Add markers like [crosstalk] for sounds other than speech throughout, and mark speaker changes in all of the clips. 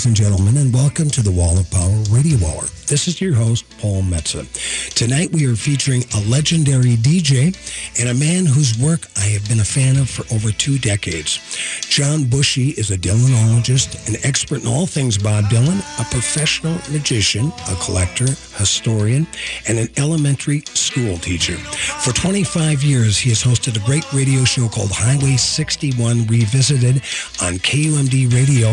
Speaker 1: ladies and gentlemen, and welcome to the Wall of Power Radio Hour. This is your host, Paul Metsa. Tonight we are featuring a legendary DJ and a man whose work I have been a fan of for over two decades. John Bushey is a Dylanologist, an expert in all things Bob Dylan, a professional magician, a collector, historian, and an elementary school teacher. For 25 years, he has hosted a great radio show called Highway 61 Revisited on KUMD Radio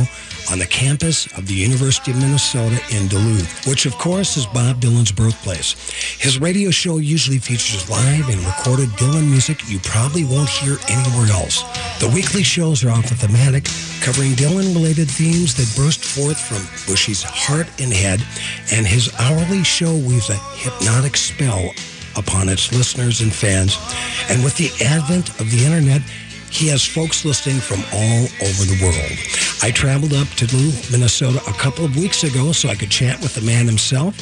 Speaker 1: on the campus of the University of Minnesota in Duluth, which of course is Bob Dylan's birthplace. His radio show usually features live and recorded Dylan music you probably won't hear anywhere else. The weekly shows are often thematic, covering Dylan-related themes that burst forth from Bushey's heart and head, and his hourly show weaves a hypnotic spell upon its listeners and fans. And with the advent of the internet, he has folks listening from all over the world. I traveled up to Minnesota a couple of weeks ago so I could chat with the man himself.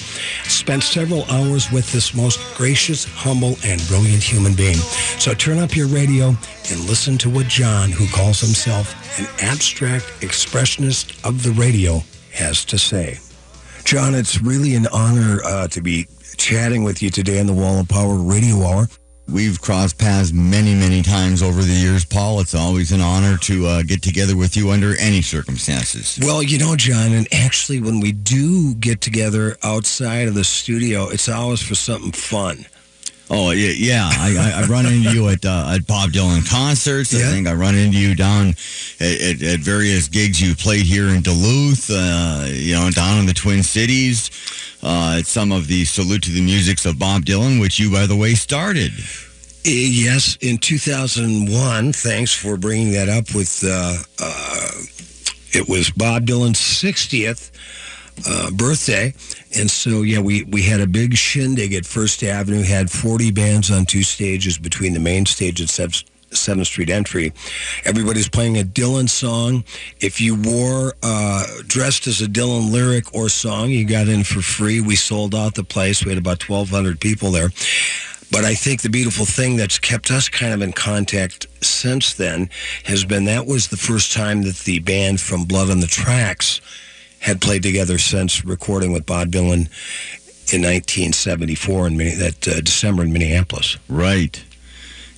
Speaker 1: Spent several hours with this most gracious, humble, and brilliant human being. So turn up your radio and listen to what John, who calls himself an abstract expressionist of the radio, has to say. John, it's really an honor uh, to be chatting with you today on the Wall of Power Radio Hour.
Speaker 2: We've crossed paths many, many times over the years, Paul. It's always an honor to uh, get together with you under any circumstances.
Speaker 1: Well, you know, John, and actually, when we do get together outside of the studio, it's always for something fun.
Speaker 2: Oh yeah, yeah. I, I, I run into you at uh, at Bob Dylan concerts.
Speaker 1: Yeah.
Speaker 2: I think I run into you down at, at, at various gigs you played here in Duluth. Uh, you know, down in the Twin Cities. Uh, at some of the salute to the musics of Bob Dylan, which you, by the way, started.
Speaker 1: Yes, in 2001. Thanks for bringing that up. With uh, uh, it was Bob Dylan's 60th uh, birthday, and so yeah, we we had a big shindig at First Avenue. Had 40 bands on two stages between the main stage and Sev- Seventh Street entry. Everybody's playing a Dylan song. If you wore uh, dressed as a Dylan lyric or song, you got in for free. We sold out the place. We had about 1,200 people there. But I think the beautiful thing that's kept us kind of in contact since then has been that was the first time that the band from Blood on the Tracks had played together since recording with Bob Dylan in 1974 in that uh, December in Minneapolis.
Speaker 2: Right.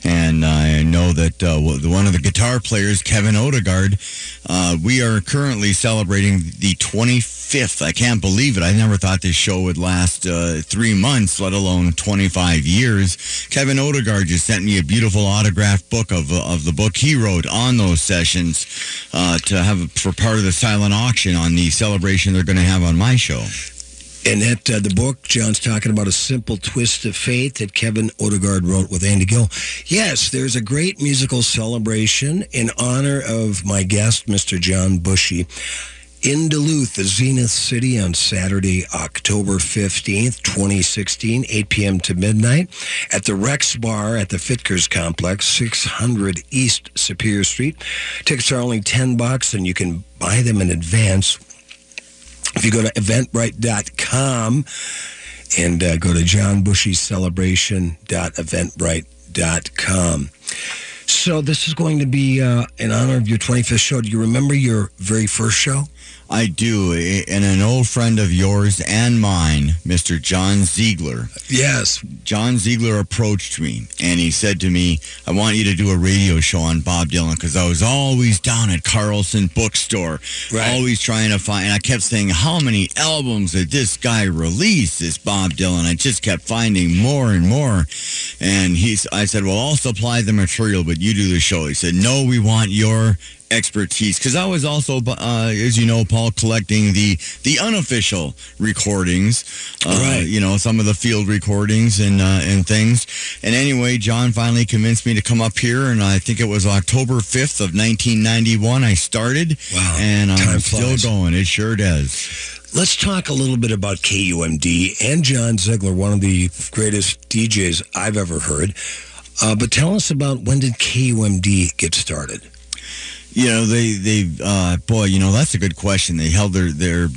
Speaker 2: And I know that uh, one of the guitar players, Kevin Odegard, uh, we are currently celebrating the 25th. I can't believe it. I never thought this show would last uh, three months, let alone 25 years. Kevin Odegard just sent me a beautiful autographed book of, of the book he wrote on those sessions uh, to have for part of the silent auction on the celebration they're going to have on my show.
Speaker 1: And that uh, the book John's talking about a simple twist of fate that Kevin Odegard wrote with Andy Gill. Yes, there's a great musical celebration in honor of my guest, Mr. John Bushey. In Duluth, the Zenith City on Saturday, October 15th, 2016, 8 p.m. to midnight at the Rex Bar at the Fitger's Complex, 600 East Superior Street. Tickets are only 10 bucks and you can buy them in advance if you go to eventbrite.com and uh, go to John Bushey's celebration.eventbrite.com. So this is going to be uh, in honor of your 25th show. Do you remember your very first show?
Speaker 2: I do, and an old friend of yours and mine, Mr. John Ziegler.
Speaker 1: Yes.
Speaker 2: John Ziegler approached me and he said to me, I want you to do a radio show on Bob Dylan because I was always down at Carlson Bookstore,
Speaker 1: Right.
Speaker 2: always trying to find, and I kept saying, how many albums did this guy release, this Bob Dylan? I just kept finding more and more. And he's, I said, well, I'll supply the material, but you do the show. He said, no, we want your expertise because I was also, uh, as you know, Paul, collecting the the unofficial recordings, uh,
Speaker 1: Right.
Speaker 2: You know, some of the field recordings and uh, and things. And anyway, John finally convinced me to come up here, and I think it was October fifth of 1991. I started,
Speaker 1: Wow.
Speaker 2: and I'm
Speaker 1: Time
Speaker 2: still going. It sure does.
Speaker 1: Let's talk a little bit about KUMD and John Ziegler, one of the greatest DJs I've ever heard. Uh, but tell us about when did KUMD get started?
Speaker 2: You know, they they uh, boy, you know that's a good question. They held their their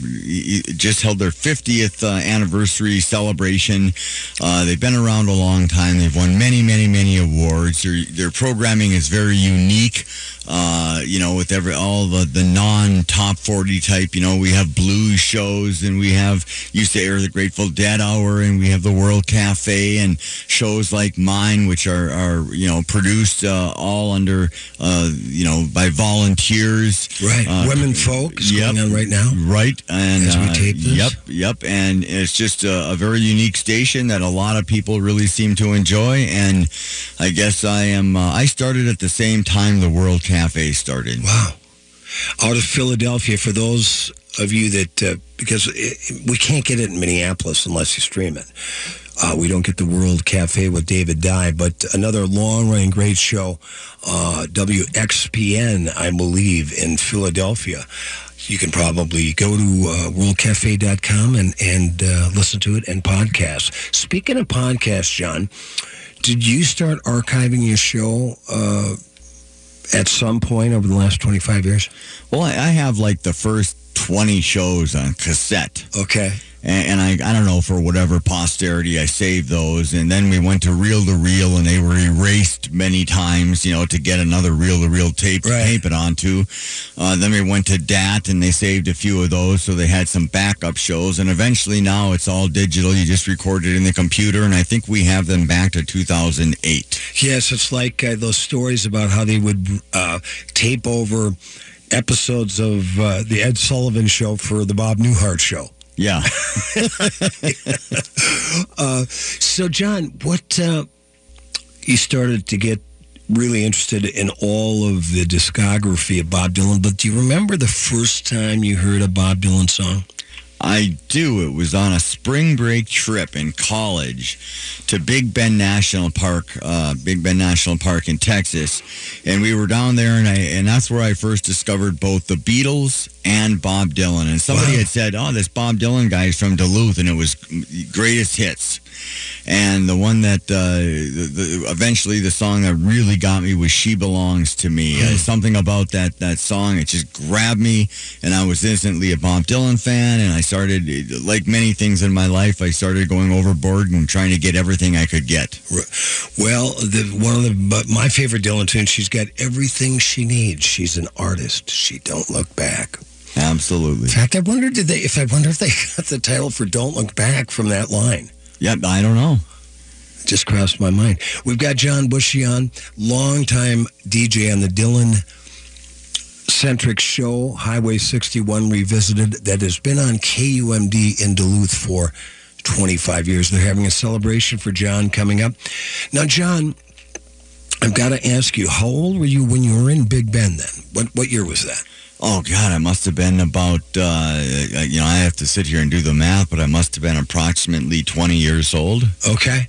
Speaker 2: just held their 50th uh, anniversary celebration. Uh, they've been around a long time. They've won many, many, many awards. Their their programming is very unique. Uh, you know, with every all the the non top 40 type. You know, we have blues shows and we have used to air the Grateful Dead Hour and we have the World Cafe and shows like mine, which are are you know produced uh, all under uh, you know by volunteers.
Speaker 1: Right.
Speaker 2: Uh,
Speaker 1: Women folk is
Speaker 2: yep.
Speaker 1: going on right now.
Speaker 2: Right. And
Speaker 1: As we
Speaker 2: uh,
Speaker 1: tape this?
Speaker 2: Yep. Yep. And it's just a, a very unique station that a lot of people really seem to enjoy. And I guess I am. Uh, I started at the same time the World Cafe started.
Speaker 1: Wow. Out of Philadelphia, for those of you that, uh, because it, we can't get it in Minneapolis unless you stream it. Uh, we don't get the World Cafe with David Dye, but another long-running great show, uh, WXPN, I believe, in Philadelphia. You can probably go to uh, worldcafe.com and, and uh, listen to it and podcast. Speaking of podcasts, John, did you start archiving your show uh, at some point over the last 25 years?
Speaker 2: Well, I, have like the first 20 shows on cassette.
Speaker 1: Okay.
Speaker 2: And, and I, I don't know, for whatever posterity, I saved those. And then we went to reel to reel, and they were erased many times, you know, to get another reel to reel tape to
Speaker 1: Right.
Speaker 2: tape it onto. Uh, then we went to DAT, and they saved a few of those, so they had some backup shows. And eventually now it's all digital. You just record it in the computer, and I think we have them back to 2008.
Speaker 1: Yes, it's like uh, those stories about how they would uh, tape over episodes of uh, the Ed Sullivan Show for the Bob Newhart Show.
Speaker 2: Yeah. [laughs] [laughs]
Speaker 1: Uh, so, John, what uh, you started to get really interested in all of the discography of Bob Dylan, but do you remember the first time you heard a Bob Dylan song?
Speaker 2: I do. It was on a spring break trip in college to Big Bend National Park, uh, Big Bend National Park in Texas, and we were down there, and I and that's where I first discovered both the Beatles and Bob Dylan. And somebody
Speaker 1: Wow.
Speaker 2: had said, "Oh, this Bob Dylan guy is from Duluth," and it was greatest hits. And the one that uh, the, the, eventually the song that really got me was "She Belongs to Me." Uh, something about that that song it just grabbed me, and I was instantly a Bob Dylan fan. And I started, like many things in my life, I started going overboard and trying to get everything I could get.
Speaker 1: Well, the, one of the but my favorite Dylan tunes. She's got everything she needs. She's an artist. She don't look back.
Speaker 2: Absolutely.
Speaker 1: In fact, I wonder did they if I wonder if they [laughs] got the title for "Don't Look Back" from that line.
Speaker 2: Yep. I don't know.
Speaker 1: It just crossed my mind. We've got John Bushey on, longtime DJ on the Dylan centric show, Highway 61 Revisited, that has been on KUMD in Duluth for 25 years. They're having a celebration for John coming up. Now, John, I've got to ask you, how old were you when you were in Big Bend then? What, what year was that?
Speaker 2: Oh God, I must have been about uh, you know I have to sit here and do the math, but I must have been approximately 20 years old.
Speaker 1: Okay.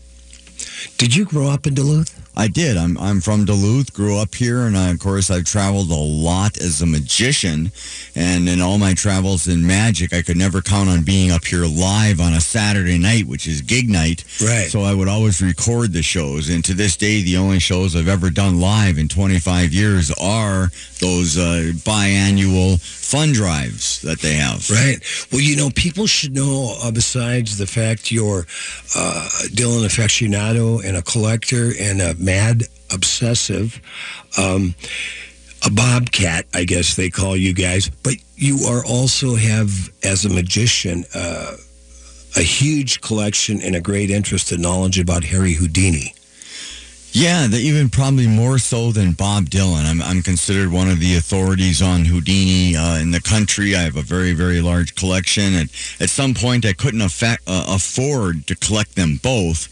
Speaker 1: Did you grow up in Duluth?
Speaker 2: I did. I'm I'm from Duluth, grew up here, and I, of course I've traveled a lot as a magician. And in all my travels in magic, I could never count on being up here live on a Saturday night, which is gig night.
Speaker 1: Right.
Speaker 2: So I would always record the shows, and to this day, the only shows I've ever done live in 25 years are those uh, biannual fun drives that they have.
Speaker 1: Right. Well, you know, people should know, uh, besides the fact you're uh, Dylan aficionado and a collector and a mad obsessive, um, a bobcat, I guess they call you guys, but you are also have, as a magician, uh, a huge collection and a great interest and knowledge about Harry Houdini.
Speaker 2: Yeah, the, even probably more so than Bob Dylan. I'm, I'm considered one of the authorities on Houdini uh, in the country. I have a very, very large collection. At, at some point, I couldn't affect, uh, afford to collect them both.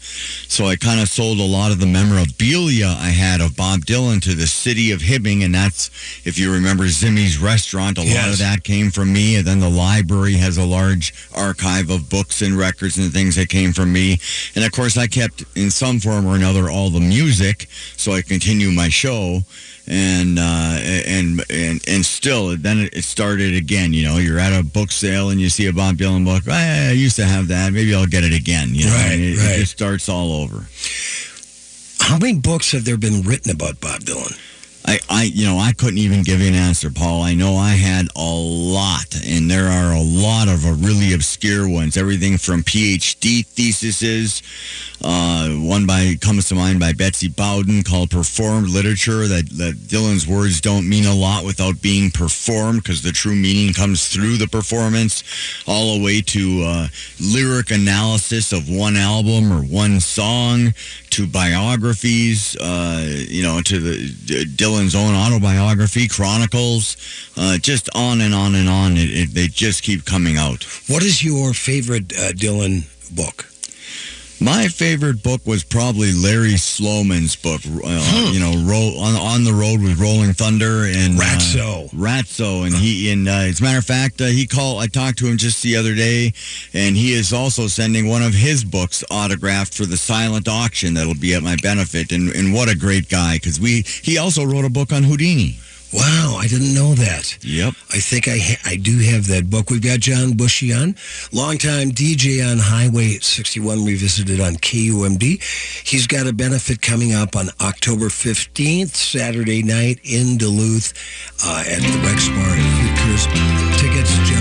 Speaker 2: So I kind of sold a lot of the memorabilia I had of Bob Dylan to the city of Hibbing. And that's, if you remember Zimmy's restaurant, a lot of that came from me. And then the library has a large archive of books and records and things that came from me. And of course, I kept in some form or another all the music, so I continue my show. And uh, and and and still, then it started again. You know, you're at a book sale and you see a Bob Dylan book. "Ah, I used to have that. Maybe I'll get it again. You know,
Speaker 1: Right,
Speaker 2: it,
Speaker 1: right.
Speaker 2: it just starts all over.
Speaker 1: How many books have there been written about Bob Dylan?
Speaker 2: I, I, you know, I couldn't even give you an answer, Paul. I know I had a lot, there are a lot of uh, really obscure ones. Everything from PhD theses. Uh, one by comes to mind by Betsy Bowden called "Performed Literature." That, that Dylan's words don't mean a lot without being performed, because the true meaning comes through the performance. All the way to uh, lyric analysis of one album or one song, to biographies. Uh, you know, to the Dylan's own autobiography, chronicles, uh, just on and on and on. It, it, they just keep coming out.
Speaker 1: What is your favorite uh, Dylan book?
Speaker 2: My favorite book was probably Larry Sloman's book. Uh,
Speaker 1: Hmm.
Speaker 2: You know, roll, on on the road with Rolling Thunder and uh,
Speaker 1: Ratso.
Speaker 2: Ratso, and he and uh, as a matter of fact, uh, he called. I talked to him just the other day, and he is also sending one of his books autographed for the silent auction that'll be at my benefit. And and what a great guy! Because we he also wrote a book on Houdini.
Speaker 1: Wow, I didn't know that.
Speaker 2: Yep.
Speaker 1: I think I ha- I do have that book. We've got John Bushey on, longtime DJ on Highway 61, revisited on KUMD. He's got a benefit coming up on October 15th, Saturday night in Duluth uh, at the Rex Bar Tickets, johnbushycelebration.eventbrite.com.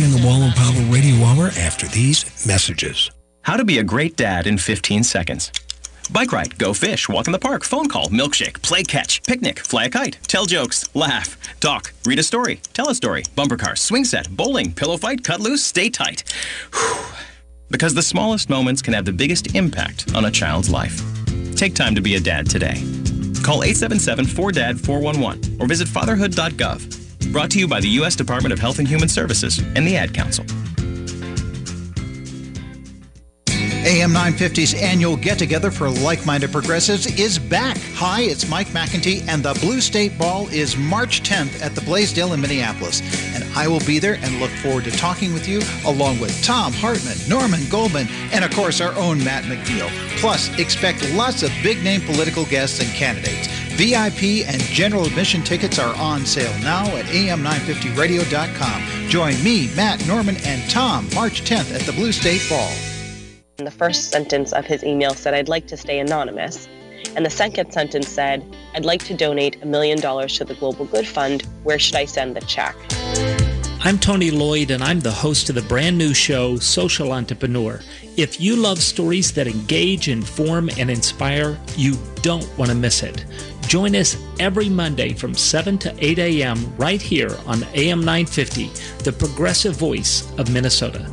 Speaker 1: John
Speaker 3: since I
Speaker 1: Bushey and the Wall and. Power Radio Hour after these messages.
Speaker 4: How to be a great dad in 15 seconds. Bike ride, go fish, walk in the park, phone call, milkshake, play catch, picnic, fly a kite, tell jokes, laugh, talk, read a story, tell a story, bumper car, swing set, bowling, pillow fight, cut loose, stay tight. Whew. Because the smallest moments can have the biggest impact on a child's life. Take time to be a dad today. Call 877-4DAD-411 or visit fatherhood.gov. Brought to you by the U.S. Department of Health and Human Services and the Ad Council.
Speaker 5: AM 950's annual get together for like minded progressives is back. Hi, it's Mike McIntee, and the Blue State Ball is March 10th at the Blaisdell in Minneapolis. And I will be there and look forward to talking with you along with Thom Hartmann, Norman Goldman, and of course our own Matt McNeil. Plus, expect lots of big name political guests and candidates. VIP and general admission tickets are on sale now at am950radio.com. Join me, Matt, Norman, and Tom March 10th at the Blue State Ball.
Speaker 6: And the first sentence of his email said, I'd like to stay anonymous. And the second sentence said, I'd like to donate a million dollars to the Global Good Fund. Where should I send the check?
Speaker 7: I'm Tony Lloyd, and I'm the host of the brand new show, Social Entrepreneur. If you love stories that engage, inform, and inspire, you don't want to miss it. Join us every Monday from 7 to 8 a.m. right here on AM 950, the progressive voice of Minnesota.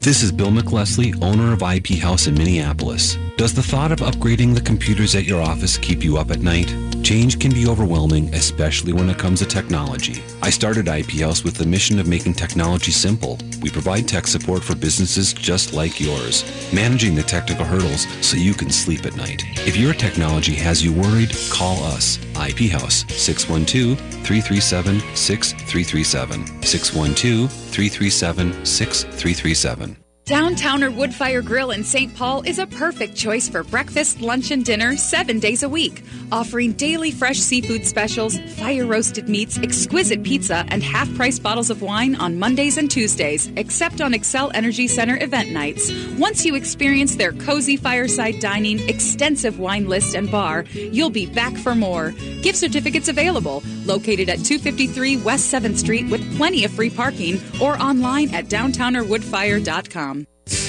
Speaker 8: This is Bill McLesley, owner of IP House in Minneapolis. Does the thought of upgrading the computers at your office keep you up at night? Change can be overwhelming, especially when it comes to technology. I started IP House with the mission of making technology simple. We provide tech support for businesses just like yours, managing the technical hurdles so you can sleep at night. If your technology has you worried, call us. IP House 612-337-6337. 612-337-6337.
Speaker 9: Downtowner Woodfire Grill in St. Paul is a perfect choice for breakfast, lunch, and dinner seven days a week, offering daily fresh seafood specials, fire roasted meats, exquisite pizza, and half price bottles of wine on Mondays and Tuesdays, except on Xcel Energy Center event nights. Once you experience their cozy fireside dining, extensive wine list, and bar, you'll be back for more. Gift certificates available, located at 253 West 7th Street with plenty of free parking, or online at downtownerwoodfire.com.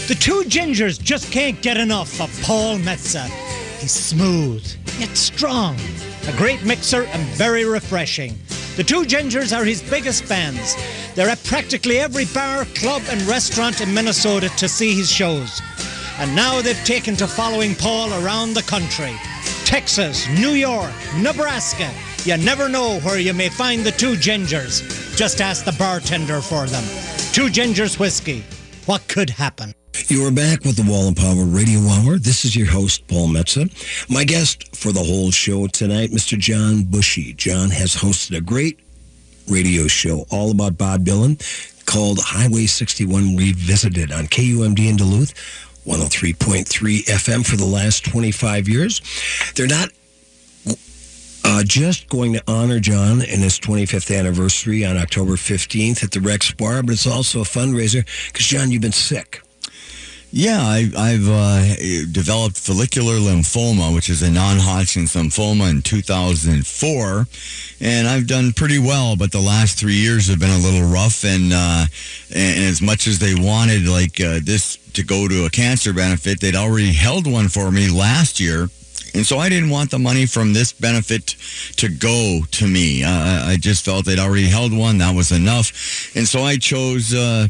Speaker 10: The two gingers just can't get enough of Paul Metsa. He's smooth, yet strong, a great mixer and very refreshing. The two gingers are his biggest fans. They're at practically every bar, club, and restaurant in Minnesota to see his shows. and now they've taken to following Paul around the country. Texas, New York, Nebraska. You never know where you may find the two gingers. Just ask the bartender for them. Two gingers whiskey. What could happen?
Speaker 1: You are back with the Wall of Power Radio Hour. This is your host, Paul Metsa. My guest for the whole show tonight, Mr. John Bushey. John has hosted a great radio show all about Bob Dylan called Highway 61 Revisited on KUMD in Duluth, 103.3 FM for the last 25 years. They're not uh, just going to honor John in his 25th anniversary on October 15th at the Rex Bar, but it's also a fundraiser because, John, you've been sick.
Speaker 2: Yeah, I, I've uh, developed follicular lymphoma, which is a non-Hodgkin's lymphoma in 2004, and I've done pretty well. But the last three years have been a little rough, and uh, and as much as they wanted like uh, this to go to a cancer benefit, they'd already held one for me last year. And so I didn't want the money from this benefit to go to me. Uh, I just felt they'd already held one. That was enough. And so I chose uh,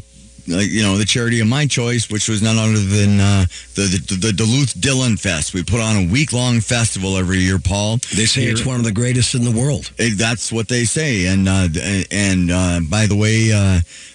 Speaker 2: uh, you know, the charity of my choice, which was none other than uh, the, the the Duluth Dylan Fest. We put on a week long festival every year, Paul.
Speaker 1: They say
Speaker 2: Here-
Speaker 1: it's one of the greatest in the world.
Speaker 2: Eh, That's what they say. And uh, and uh, by the way,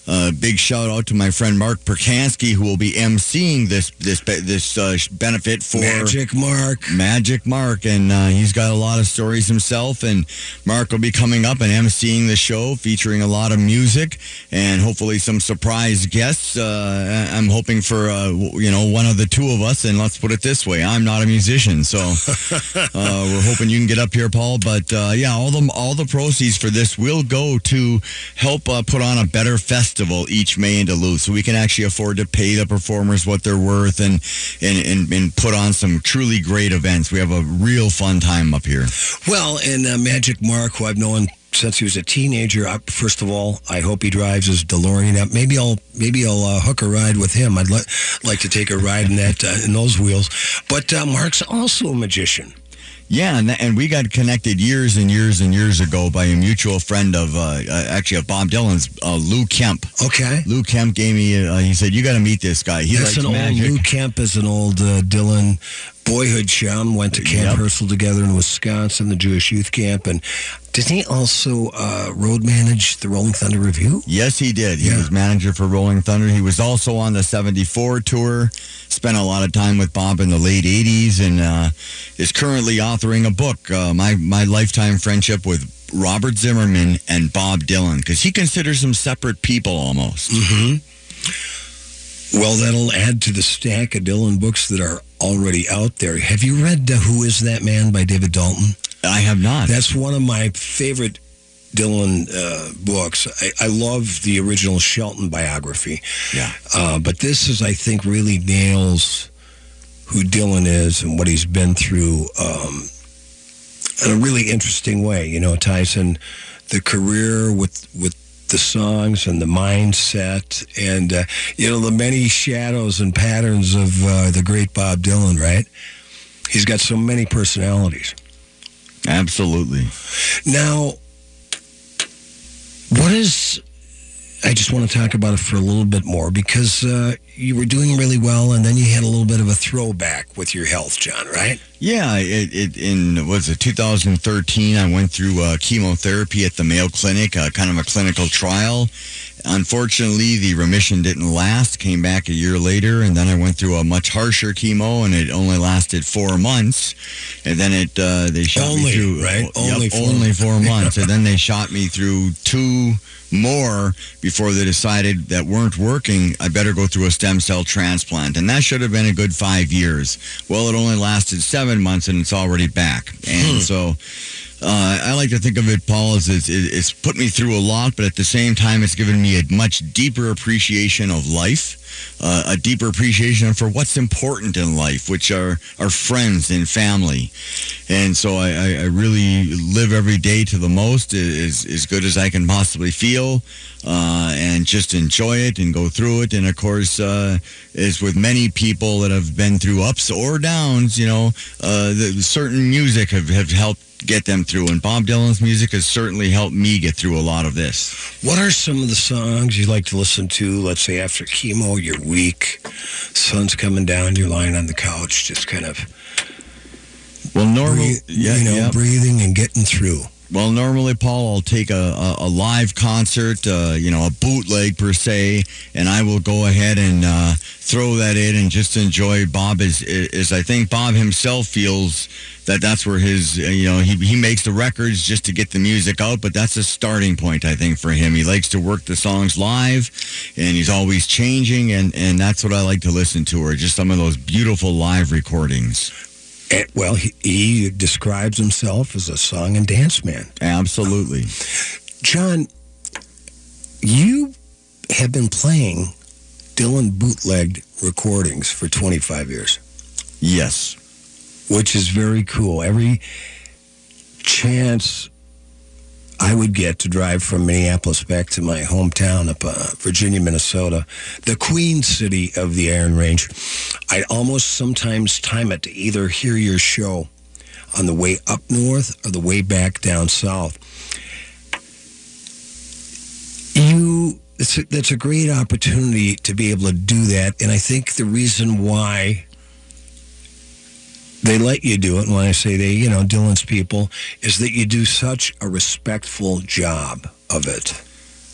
Speaker 2: uh, big shout out to my friend Mark Perkansky, who will be emceeing this this this uh, benefit for
Speaker 1: Magic Mark.
Speaker 2: Magic Mark, and uh, he's got a lot of stories himself. And Mark will be coming up and emceeing the show, featuring a lot of music and hopefully some surprise guests. Uh, I'm hoping for uh, you know one of the two of us. And let's put it this way: I'm not a musician, so [laughs] uh, we're hoping you can get up here, Paul. But uh, yeah, all the all the proceeds for this will go to help uh, put on a better festival each May in Duluth, so we can actually afford to pay the performers what they're worth and and and, and put on some truly great events. We have a real fun time up here.
Speaker 1: Well, and uh, Magic Mark, who I've known since he was a teenager. I, first of all, I hope he drives his DeLorean up. Maybe I'll maybe I'll uh, hook a ride with him. I'd li- like to take a ride in that uh, in those wheels. But uh, Mark's also a magician.
Speaker 2: Yeah, and, and we got connected years and years and years ago by a mutual friend of, uh, uh, actually, of Bob Dylan's, uh, Lou Kemp.
Speaker 1: Okay.
Speaker 2: Lou Kemp gave me, uh, he said, you got to meet this guy. He
Speaker 1: That's an
Speaker 2: magic.
Speaker 1: old Lou Kemp is an old uh, Dylan boyhood chum. Went to Camp
Speaker 2: Yep.
Speaker 1: Herzl together in Wisconsin, the Jewish youth camp, and didn't he also uh, road manage the Rolling Thunder Revue?
Speaker 2: Yes, he did. He
Speaker 1: Yeah.
Speaker 2: was manager for Rolling Thunder. He was also on the 74 tour. Spent a lot of time with Bob in the late 80s and uh, is currently authoring a book, uh, my, my lifetime friendship with Robert Zimmerman and Bob Dylan, because he considers them separate people almost.
Speaker 1: Mm-hmm. Well, that'll add to the stack of Dylan books that are already out there. Have you read uh, Who Is That Man by David Dalton?
Speaker 2: I have not.
Speaker 1: That's one of my favorite Dylan uh, books. I, I love the original Shelton biography.
Speaker 2: Yeah.
Speaker 1: Uh, but this is, I think, really nails who Dylan is and what he's been through um, in a really interesting way. You know, in the career with with the songs and the mindset and uh, you know the many shadows and patterns of uh, the great Bob Dylan. Right? He's got so many personalities.
Speaker 2: Absolutely.
Speaker 1: Now, what is? I just want to talk about it for a little bit more because uh, you were doing really well, and then you had a little bit of a throwback with your health, John. Right?
Speaker 2: Yeah, it, it in was it 2013. I went through uh, chemotherapy at the Mayo Clinic, uh, kind of a clinical trial. Unfortunately, the remission didn't last. Came back a year later, and then I went through a much harsher chemo, and it only lasted four months. And then it uh, they shot
Speaker 1: Only,
Speaker 2: me through
Speaker 1: right?
Speaker 2: Yep,
Speaker 1: Only four
Speaker 2: only four months, [laughs] and then they shot me through two more before they decided that weren't working. I better go through a stem cell transplant, and that should have been a good five years. Well, it only lasted seven months, and it's already back. And so. Uh, I like to think of it, Paul, as it's, it's put me through a lot, but at the same time, it's given me a much deeper appreciation of life, uh, a deeper appreciation for what's important in life, which are our friends and family. And so I, I, I really live every day to the most, as, as good as I can possibly feel, uh, and just enjoy it and go through it. And of course, uh, as with many people that have been through ups or downs, you know, uh, the, certain music have, have helped get them through. And Bob Dylan's music has certainly helped me get through a lot of this.
Speaker 1: What are some of the songs you like to listen to? Let's say after chemo, you're weak, sun's coming down, you're lying on the couch, just kind of
Speaker 2: Well, normal,
Speaker 1: breathe-
Speaker 2: yeah,
Speaker 1: you know,
Speaker 2: yeah.
Speaker 1: breathing and getting through.
Speaker 2: Well, normally, Paul, I'll take a, a, a live concert, uh, you know, a bootleg per se, and I will go ahead and uh, throw that in and just enjoy. Bob is, is I think Bob himself feels that that's where his, uh, you know, he, he makes the records just to get the music out, but that's a starting point, I think, for him. He likes to work the songs live, and he's always changing, and, and that's what I like to listen to, or just some of those beautiful live recordings.
Speaker 1: And, well, he, he describes himself as a song and dance man.
Speaker 2: Absolutely.
Speaker 1: John, you have been playing Dylan bootlegged recordings for 25 years,
Speaker 2: Yes.
Speaker 1: which is very cool. Every chance I would get to drive from Minneapolis back to my hometown up uh, Virginia, Minnesota, the Queen City of the Iron Range, I'd almost sometimes time it to either hear your show on the way up north or the way back down south. You, it's a, that's a great opportunity to be able to do that, and I think the reason why they let you do it, when I say they, you know, Dylan's people, is that you do such a respectful job of it.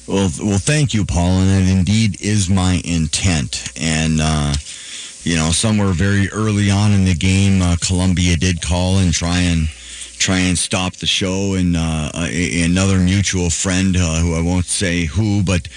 Speaker 2: Well, well, thank you, Paul, and it indeed is my intent. And uh, you know, somewhere very early on in the game, uh, Columbia did call and try and try and stop the show, and uh, a, another mutual friend, uh, who I won't say who, but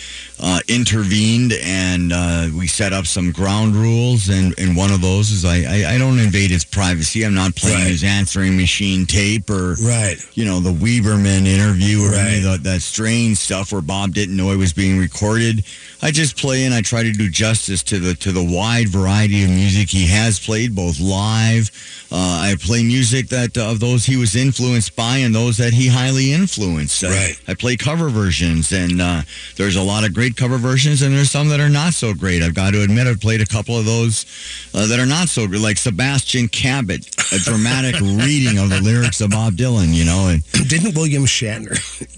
Speaker 2: uh, intervened, and uh, we set up some ground rules. And, and one of those is I, I, I don't invade his privacy. I'm not playing
Speaker 1: Right.
Speaker 2: his answering machine tape or
Speaker 1: Right.
Speaker 2: you know, the Weberman interview or any of
Speaker 1: Right.
Speaker 2: that, that strange stuff where Bob didn't know it was being recorded. I just play and I try to do justice to the to the wide variety of music he has played, both live. Uh, I play music that uh, of those he was influenced by and those that he highly influenced. I-
Speaker 1: Right.
Speaker 2: I, play cover versions, and uh, there's a lot of great cover versions, and there's some that are not so great. I've got to admit, I've played a couple of those uh, that are not so great, like Sebastian Cabot, a dramatic [laughs] reading of the lyrics of Bob Dylan. You know, and [clears throat]
Speaker 1: Didn't William Shatner,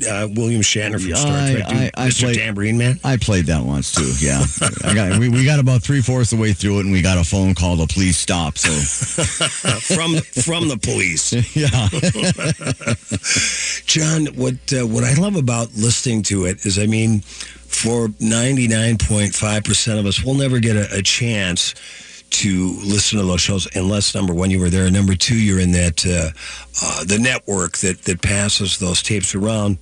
Speaker 1: uh, William Shatner from Star
Speaker 2: I-
Speaker 1: Trek, do
Speaker 2: I- I
Speaker 1: Mr.
Speaker 2: played-
Speaker 1: Tambourine Man?
Speaker 2: I played that once too. Yeah, I got we, we got about three fourths of the way through it, and we got a phone call to please stop. So [laughs]
Speaker 1: from from the police. [laughs]
Speaker 2: yeah, [laughs]
Speaker 1: John, what uh, what I love about listening to it is, I mean, for ninety nine point five percent of us, we'll never get a, a chance to listen to those shows unless number one you were there, number two you're in that uh, uh, the network that that passes those tapes around.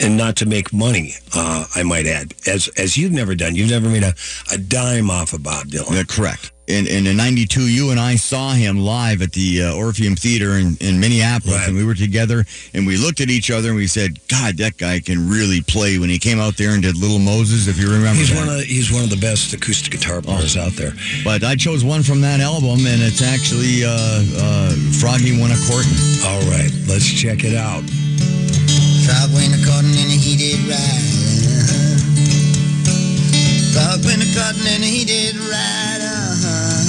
Speaker 1: And not to make money, uh, I might add, as as you've never done. You've never made a, a dime off of Bob Dylan.
Speaker 2: Yeah, correct. In, in, in 92, you and I saw him live at the uh, Orpheum Theater in, in Minneapolis,
Speaker 1: Right.
Speaker 2: and we were together, and we looked at each other and we said, God, that guy can really play. When he came out there and did Little Moses, if you remember
Speaker 1: He's
Speaker 2: that.
Speaker 1: one of he's one of the best acoustic guitar players
Speaker 2: Oh.
Speaker 1: out there.
Speaker 2: but I chose one from that album, and it's actually uh, uh, Froggy Won a Courtin'.
Speaker 1: All right, let's check it out.
Speaker 3: Frog went a cotton in a heated ride. Uh-huh. Frog went a cotton in a heated ride. Uh-huh.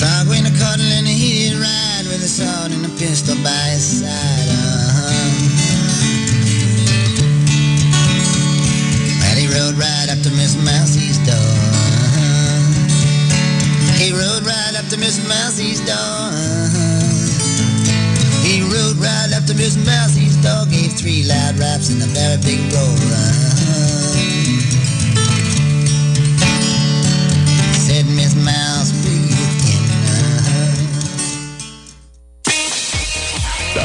Speaker 3: Frog went a cotton in a heated ride with a sword and a pistol by his side. Uh-huh. And he rode right up to Miss Mousie's door. Uh-huh. He rode right up to Miss Mousie's door. Uh-huh. He rode right to Miss Mousie's door, gave three loud raps and a very big roll. Uh-huh.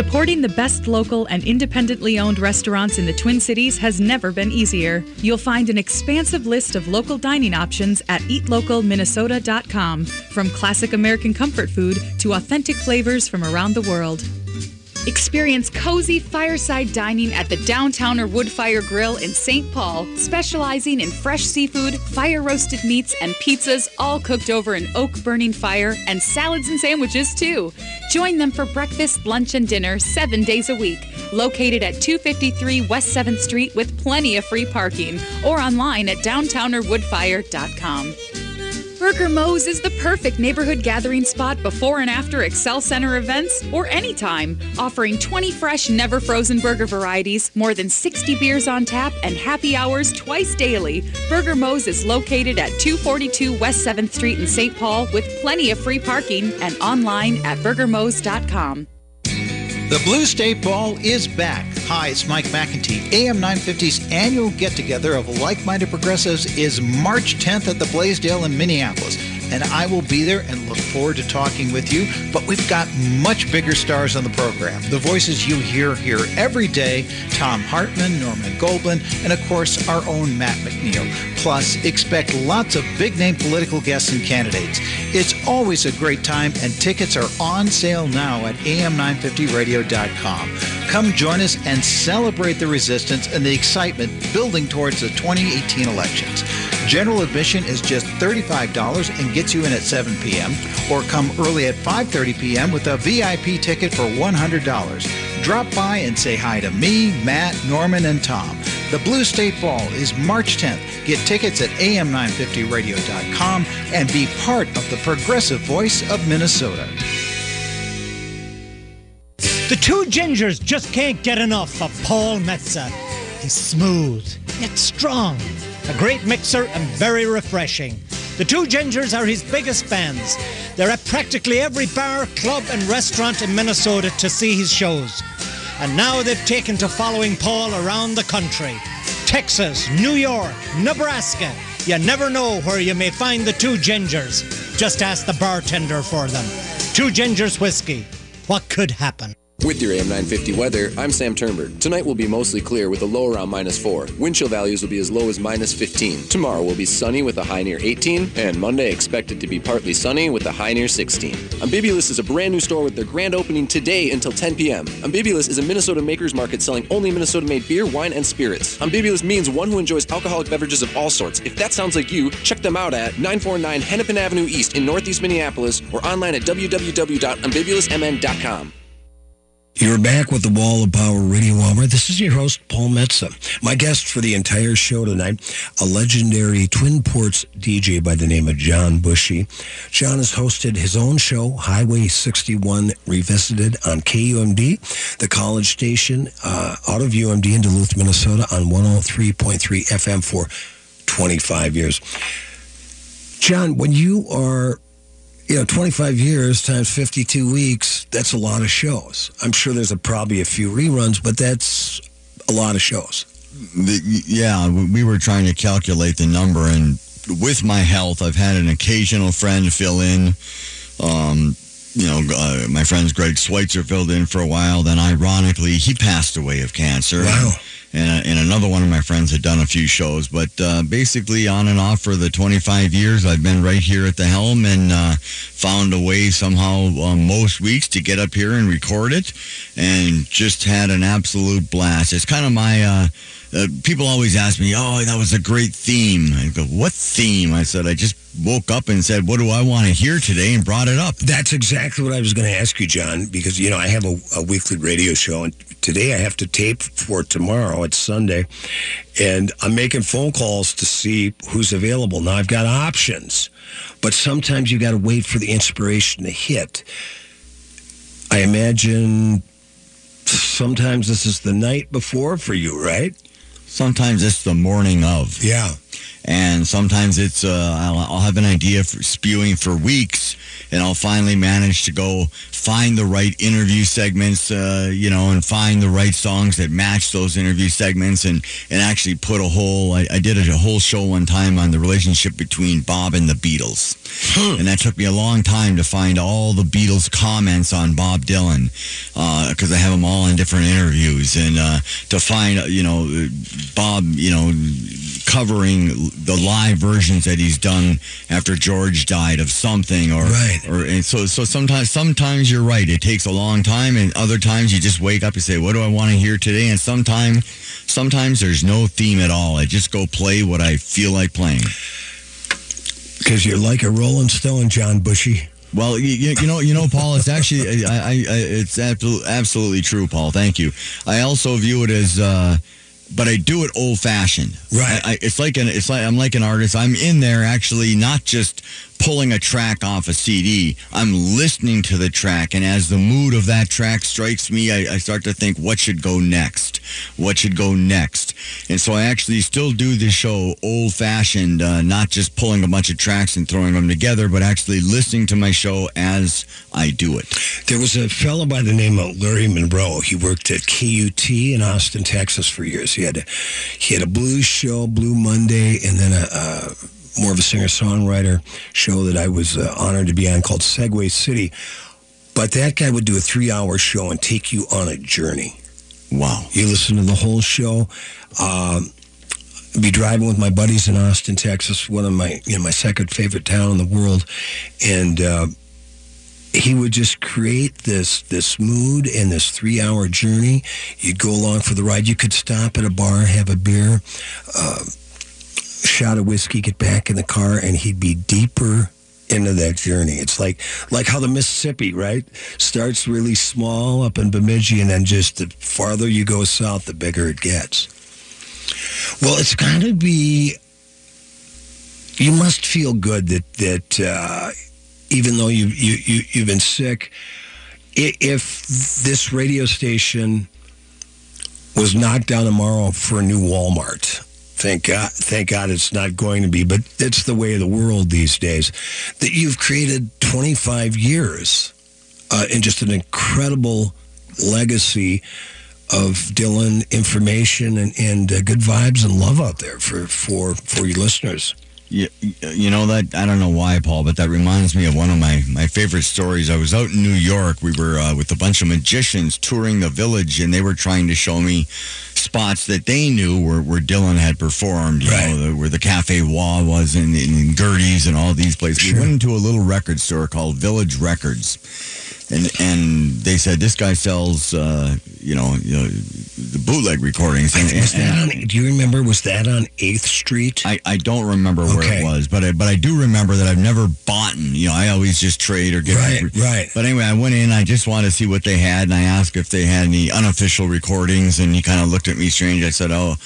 Speaker 9: Supporting the best local and independently owned restaurants in the Twin Cities has never been easier. You'll find an expansive list of local dining options at eatlocalminnesota.com, from classic American comfort food to authentic flavors from around the world. Experience cozy fireside dining at the Downtowner Woodfire Grill in St. Paul, specializing in fresh seafood, fire roasted meats, and pizzas, all cooked over an oak burning fire, and salads and sandwiches too. Join them for breakfast, lunch, and dinner seven days a week. Located at 253 West 7th Street with plenty of free parking, or online at downtownerwoodfire.com. Burger Moe's is the perfect neighborhood gathering spot before and after Xcel Center events or anytime, offering 20 fresh, never frozen burger varieties, more than 60 beers on tap, and happy hours twice daily. Burger Moe's is located at 242 West 7th Street in St. Paul with plenty of free parking and online at burgermose.com.
Speaker 5: The Blue State Ball is back. Hi, it's Mike McIntee. AM 950's annual get together of like minded progressives is March 10th at the Blaisdell in Minneapolis. And I will be there and look forward to talking with you. But we've got much bigger stars on the program. The voices you hear here every day Thom Hartmann, Norman Goldman, and of course, our own Matt McNeil. Plus, expect lots of big name political guests and candidates. It's always a great time, and tickets are on sale now at am950radio.com. Come join us and celebrate the resistance and the excitement building towards the 2018 elections. General admission is just $35 and gets you in at 7 p.m. or come early at 5:30 p.m. with a VIP ticket for $100. Drop by and say hi to me, Matt, Norman, and Tom. The Blue State Ball is March 10th. Get tickets at am950radio.com and be part of the progressive voice of Minnesota.
Speaker 10: The two gingers just can't get enough of Paul Metsa. He's smooth, yet strong, a great mixer and very refreshing. The two gingers are his biggest fans. They're at practically every bar, club, and restaurant in Minnesota to see his shows. And now they've taken to following Paul around the country. Texas, New York, Nebraska. You never know where you may find the two gingers. Just ask the bartender for them. Two gingers whiskey. What could happen?
Speaker 11: With your AM 950 weather, I'm Sam Turnberg. Tonight will be mostly clear with a low around minus 4. Wind chill values will be as low as minus 15. Tomorrow will be sunny with a high near 18, and Monday expected to be partly sunny with a high near 16. Ambibulous is a brand new store with their grand opening today until 10 p.m. Ambibulous is a Minnesota makers market selling only Minnesota made beer, wine, and spirits. Ambibulous means one who enjoys alcoholic beverages of all sorts. If that sounds like you, check them out at 949 Hennepin Avenue East in Northeast Minneapolis or online at www.ambibulousmn.com.
Speaker 1: You're back with the Wall of Power Radio Hour. This is your host, Paul Metsa. My guest for the entire show tonight, a legendary Twin Ports DJ by the name of John Bushey. John has hosted his own show, Highway 61 Revisited on KUMD, the college station uh, out of UMD in Duluth, Minnesota on 103.3 FM for 25 years. John, when you are you know, 25 years times 52 weeks, that's a lot of shows. I'm sure there's a, probably a few reruns, but that's a lot of shows.
Speaker 2: The, yeah, we were trying to calculate the number, and with my health, I've had an occasional friend fill in. Um, you know, uh, my friends Greg Schweitzer filled in for a while. Then, ironically, he passed away of cancer.
Speaker 1: Wow.
Speaker 2: And, and another one of my friends had done a few shows, but uh, basically on and off for the 25 years, I've been right here at the helm and uh, found a way somehow um, most weeks to get up here and record it, and just had an absolute blast. It's kind of my. Uh, uh, people always ask me, "Oh, that was a great theme." I go, "What theme?" I said, "I just woke up and said, what do I want to hear today?" and brought it up.
Speaker 1: That's exactly what I was going to ask you, John, because you know I have a, a weekly radio show, and today I have to tape for tomorrow. It's Sunday, and I'm making phone calls to see who's available. Now I've got options, but sometimes you got to wait for the inspiration to hit. I imagine sometimes this is the night before for you, right?
Speaker 2: Sometimes it's the morning of.
Speaker 1: Yeah.
Speaker 2: and sometimes it's uh, I'll, I'll have an idea for spewing for weeks, and I'll finally manage to go find the right interview segments, uh, you know, and find the right songs that match those interview segments, and and actually put a whole. I, I did a whole show one time on the relationship between Bob and the Beatles, and that took me a long time to find all the Beatles comments on Bob Dylan because I have them all in different interviews, and uh, to find you know Bob, you know covering the live versions that he's done after George died of something or
Speaker 1: Right.
Speaker 2: or and so so sometimes sometimes you're right it takes a long time and other times you just wake up and say what do I want to hear today and sometimes sometimes there's no theme at all I just go play what I feel like playing
Speaker 1: Because you're like a Rolling Stone, John Bushey.
Speaker 2: well, you, you know, you know, Paul. It's actually, I, I, I it's absolutely, absolutely true, Paul. Thank you. I also view it as, uh, but I do it old fashioned.
Speaker 1: Right.
Speaker 2: I, I, it's like an, it's like I'm like an artist. I'm in there actually, not just pulling a track off a CD. I'm listening to the track, and as the mood of that track strikes me, I, I start to think, what should go next? What should go next? And so I actually still do the show old fashioned, uh, not just pulling a bunch of tracks and throwing them together, but actually listening to my show as I do it.
Speaker 1: There was a fellow by the name of Larry Monroe. He worked at KUT in Austin, Texas for years. He had a, he had a blues show, Blue Monday, and then a, a more of a singer-songwriter show that I was uh, honored to be on called Segway City. But that guy would do a three-hour show and take you on a journey.
Speaker 2: Wow.
Speaker 1: You listen to the whole show. Um, be driving with my buddies in Austin, Texas, one of my you know my second favorite town in the world, and uh, he would just create this this mood and this three hour journey. You'd go along for the ride. You could stop at a bar, have a beer, uh, shot of whiskey, get back in the car, and he'd be deeper into that journey. It's like like how the Mississippi, right, starts really small up in Bemidji, and then just the farther you go south, the bigger it gets. Well, it's got to be. You must feel good that that uh, even though you you you you've been sick, if this radio station was knocked down tomorrow for a new Walmart. Thank God, thank God it's not going to be, but it's the way of the world these days. That you've created 25 years uh, and just an incredible legacy of Dylan information and, and uh, good vibes and love out there for, for, for your listeners.
Speaker 2: You, you know that I don't know why, Paul, but that reminds me of one of my, my favorite stories. I was out in New York. We were uh, with a bunch of magicians touring the village, and they were trying to show me spots that they knew where, where Dylan had performed. You know, the, where the Cafe Wah was, and, and Gerde's, and all these places. We went into a little record store called Village Records, and and they said this guy sells, uh, you know, you know, the bootleg recordings. And,
Speaker 1: Was that on, do you remember, was that on 8th Street?
Speaker 2: I, I don't remember where it was, but I, but I do remember that I've never bought. You know, I always just trade or get.
Speaker 1: Right, right.
Speaker 2: But anyway, I went in. I just wanted to see what they had, and I asked if they had any unofficial recordings, and he kind of looked at me strange. I said, "Oh,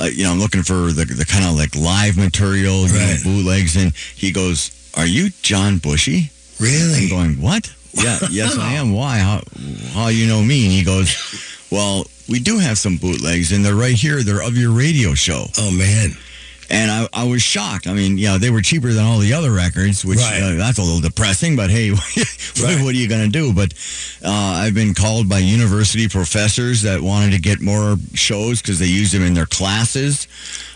Speaker 2: uh, you know, I'm looking for the the kind of like live material, you know, bootlegs." And he goes, "Are you John Bushey?"
Speaker 1: Really?
Speaker 2: I'm going, "What?" [laughs] Yeah, yes, I am. Why? How how you know me? And he goes, "Well, we do have some bootlegs, and they're right here. They're of your radio show."
Speaker 1: Oh, man.
Speaker 2: And I, I was shocked. I mean, yeah, they were cheaper than all the other records, which
Speaker 1: Right.
Speaker 2: uh, that's a little depressing. But hey, [laughs] what, what are you going to do? But uh, I've been called by university professors that wanted to get more shows because they use them in their classes.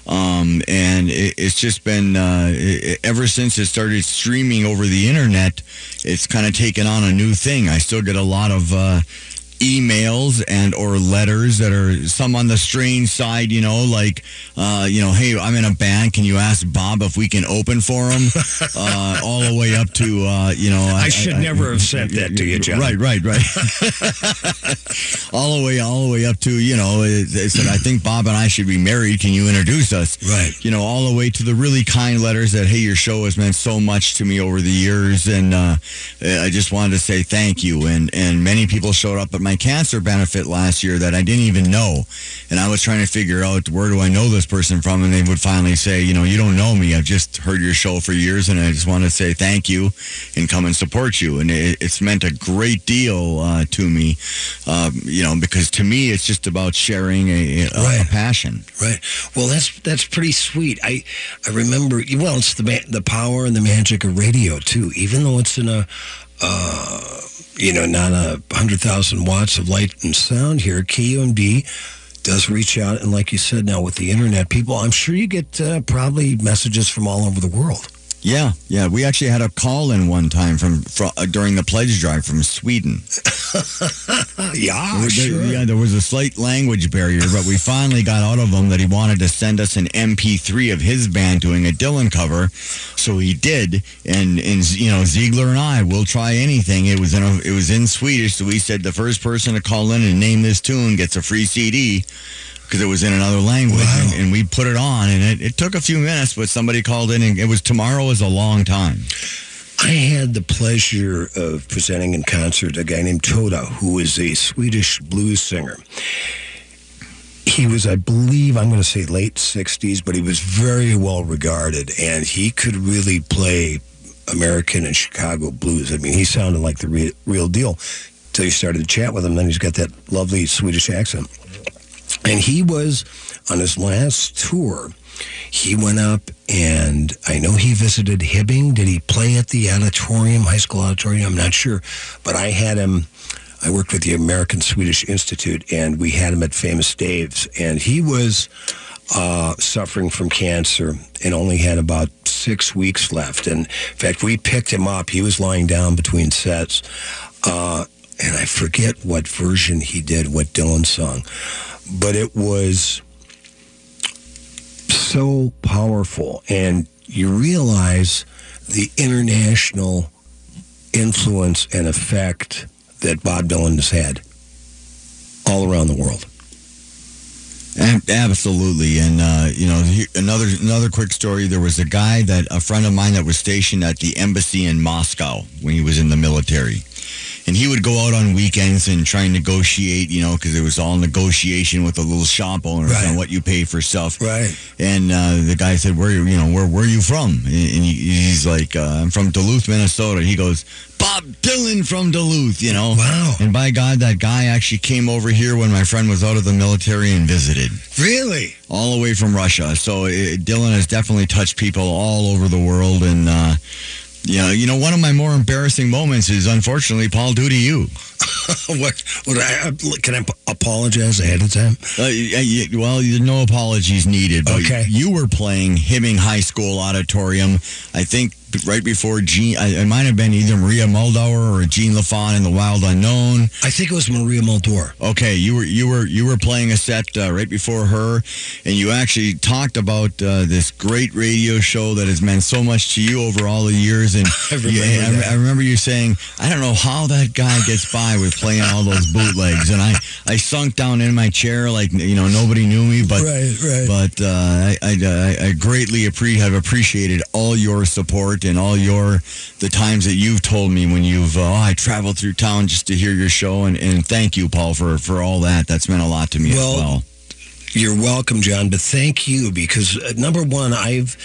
Speaker 2: Um, and it, it's just been uh, i ever since it started streaming over the internet, it's kind of taken on a new thing. I still get a lot of. Emails and or letters that are some on the strange side you know like uh, you know hey i'm in a band. Can you ask bob if we can open for him? [laughs] Uh, all the way up to uh, you know
Speaker 1: I should never have sent that to you, John.
Speaker 2: right right. Right [laughs] all the way all the way up to you know they said i think bob and i should be married. Can you introduce us?
Speaker 1: Right.
Speaker 2: you know all the way to the really kind letters that hey your show has meant so much to me over the years. And uh, i just wanted to say thank you. And and many people showed up at my my cancer benefit last year that I didn't even know. And I was trying to figure out where do I know this person from? And they would finally say, you know, you don't know me. I've just heard your show for years and I just want to say thank you and come and support you. And it, it's meant a great deal uh, to me, um, you know, because to me, it's just about sharing a, a,
Speaker 1: Right.
Speaker 2: a passion.
Speaker 1: Right. Well, that's that's pretty sweet. I I remember. Well, it's the the power and the magic of radio too. Even though it's in a, uh, you know, not a hundred thousand watts of light and sound here, KUMD does reach out, and like you said, now with the internet, people, I'm sure you get uh, probably messages from all over the world.
Speaker 2: Yeah, yeah. We actually had a call in one time from, fro uh, during the pledge drive from Sweden. [laughs]
Speaker 1: yeah,
Speaker 2: There-
Speaker 1: sure.
Speaker 2: Yeah, there was a slight language barrier, but we finally got out of him that he wanted to send us an MP3 of his band doing a Dylan cover, so he did. And and you know Ziegler and I will try anything. It was in a, it was in Swedish, so we said the first person to call in and name this tune gets a free CD. Because it was in another language, and, and we put it on, and it, it took a few minutes, but somebody called in, and it was tomorrow is a long time.
Speaker 1: I had the pleasure of presenting in concert a guy named Toda, who is a Swedish blues singer. He was, I believe, I'm going to say late 60s, but he was very well regarded, and he could really play American and Chicago blues. I mean, he sounded like the re- real deal until you started to chat with him. Then he's got that lovely Swedish accent. And he was on his last tour. He went up and I know he visited Hibbing. Did he play at the auditorium, high school auditorium? I'm not sure. But I had him, I worked with the American Swedish Institute and we had him at Famous Dave's. And he was uh, suffering from cancer and only had about six weeks left. And in fact, we picked him up. He was lying down between sets. Uh, and I forget what version he did, what Dylan song but it was so powerful and you realize the international influence and effect that Bob Dylan has had all around the world.
Speaker 2: Absolutely, and uh, you know, another another quick story. There was a guy that a friend of mine that was stationed at the embassy in Moscow when he was in the military, and he would go out on weekends and try and negotiate. You know, because it was all negotiation with the little shop owners
Speaker 1: Right.
Speaker 2: on what you pay for stuff.
Speaker 1: Right.
Speaker 2: And uh, the guy said, "Where you know where where are you from?" And he, he's like, uh, "I'm from Duluth, Minnesota." He goes, "Bob Dylan from Duluth," you know.
Speaker 1: Wow.
Speaker 2: And by God, that guy actually came over here when my friend was out of the military and visited
Speaker 1: Really?
Speaker 2: all the way from Russia. So it, Dylan has definitely touched people all over the world. And, uh, know, you know, one of my more embarrassing moments is unfortunately, Paul, due to you. [laughs]
Speaker 1: what, what I, can I apologize ahead of time?
Speaker 2: Uh, well, no apologies needed. But
Speaker 1: Okay.
Speaker 2: You were playing Hibbing High School Auditorium, I think right before Gene, it might have been either Maria Muldaur or Gene LaFon in The Wild Unknown.
Speaker 1: I think it was Maria Muldaur.
Speaker 2: Okay, you were you were you were playing a set uh, right before her, and you actually talked about uh, this great radio show that has meant so much to you over all the years. And [laughs]
Speaker 1: I remember
Speaker 2: you- I. I remember you saying, "I don't know how that guy gets by with playing all those bootlegs." And I, I sunk down in my chair like you know nobody knew me, but
Speaker 1: Right, right.
Speaker 2: but uh, I, I, I I greatly appre- have appreciated all your support and all your the times that you've told me when you've uh, oh, I traveled through town just to hear your show and, and thank you Paul for for all that that's meant a lot to me
Speaker 1: Well,
Speaker 2: as well.
Speaker 1: You're welcome, John, but thank you because uh, number one, I've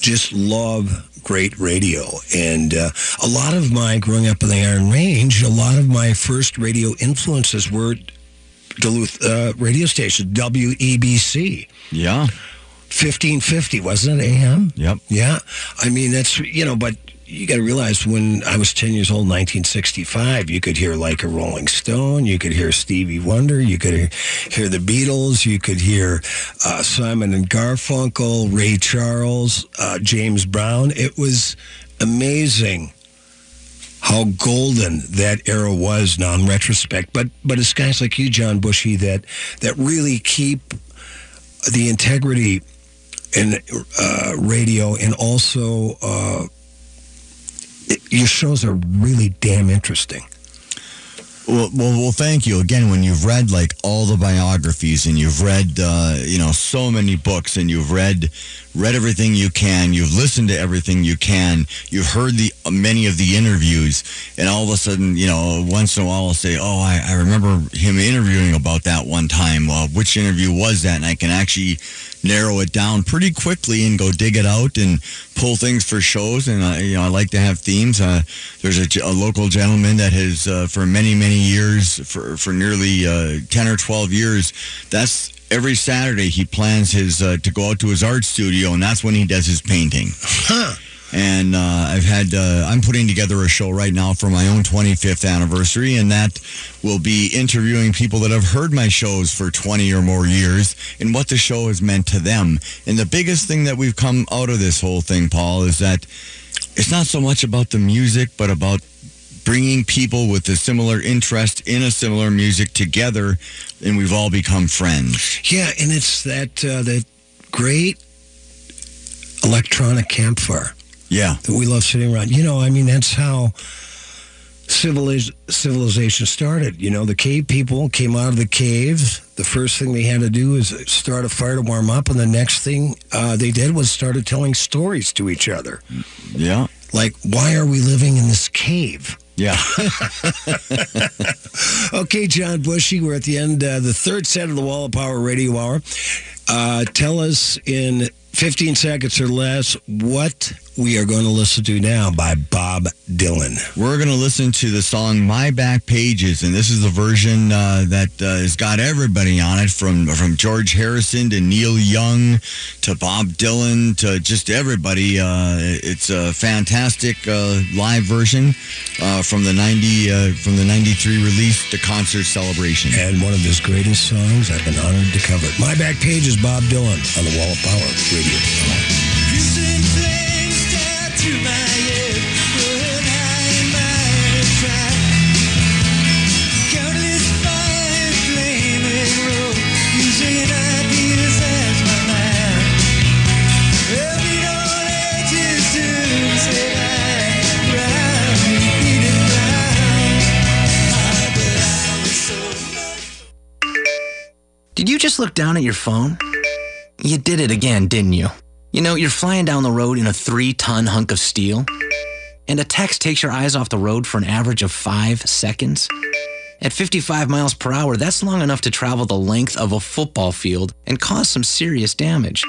Speaker 1: just love great radio. And uh, a lot of my, growing up in the Iron Range, a lot of my first radio influences were Duluth uh, radio station, WEBC.
Speaker 2: Yeah.
Speaker 1: 1550, wasn't it, AM?
Speaker 2: Yep.
Speaker 1: Yeah. I mean, that's, you know, but you got to realize when I was 10 years old, 1965, you could hear like a Rolling Stone, you could hear Stevie Wonder, you could hear, the Beatles, you could hear uh, Simon and Garfunkel, Ray Charles, uh, James Brown. It was amazing how golden that era was now in retrospect. But but it's guys like you, John Bushey, that that really keep the integrity in uh, radio and also uh, it, your shows are really damn interesting.
Speaker 2: Well, well, well, thank you again. When you've read like all the biographies and you've read, uh, you know, so many books and you've read read everything you can, you've listened to everything you can, you've heard the many of the interviews, and all of a sudden, you know, once in a while I'll say, oh, I, I remember him interviewing about that one time. Well, which interview was that? And I can actually narrow it down pretty quickly and go dig it out and pull things for shows. And I, you know, I like to have themes. Uh, there's a, a, local gentleman that has, uh, for many, many years, for, for nearly uh, 10 or 12 years, that's every Saturday he plans his uh, to go out to his art studio, and that's when he does his painting.
Speaker 1: Huh.
Speaker 2: And uh, I've had uh, I'm putting together a show right now for my own 25th anniversary, and that will be interviewing people that have heard my shows for 20 or more years and what the show has meant to them. And the biggest thing that we've come out of this whole thing, Paul, is that it's not so much about the music, but about bringing people with a similar interest in a similar music together, and we've all become friends.
Speaker 1: Yeah, and it's that uh, that great electronic campfire.
Speaker 2: Yeah,
Speaker 1: that we love sitting around. You know, I mean, that's how civiliz- civilization started. You know, the cave people came out of the caves. The first thing they had to do is start a fire to warm up, and the next thing uh, they did was started telling stories to each other.
Speaker 2: Yeah,
Speaker 1: like why are we living in this cave?
Speaker 2: Yeah. [laughs]
Speaker 1: okay, John Bushey, we're at the end, uh, the third set of the Wall of Power Radio Hour. Uh, tell us in 15 seconds or less what we are going to listen to now by Bob Dylan.
Speaker 2: We're going to listen to the song "My Back Pages," and this is the version uh, that uh, has got everybody on it, from from George Harrison to Neil Young to Bob Dylan to just everybody. Uh, it's a fantastic uh, live version uh, from the ninety uh, from the '93 release, the concert celebration,
Speaker 1: and one of his greatest songs. I've been honored to cover it. "My Back Pages," Bob Dylan on the Wall of Power Radio.
Speaker 12: Did you just look down at your phone? You did it again, didn't you? You know, you're flying down the road in a three ton hunk of steel, and a text takes your eyes off the road for an average of five seconds. At 55 miles per hour, that's long enough to travel the length of a football field and cause some serious damage.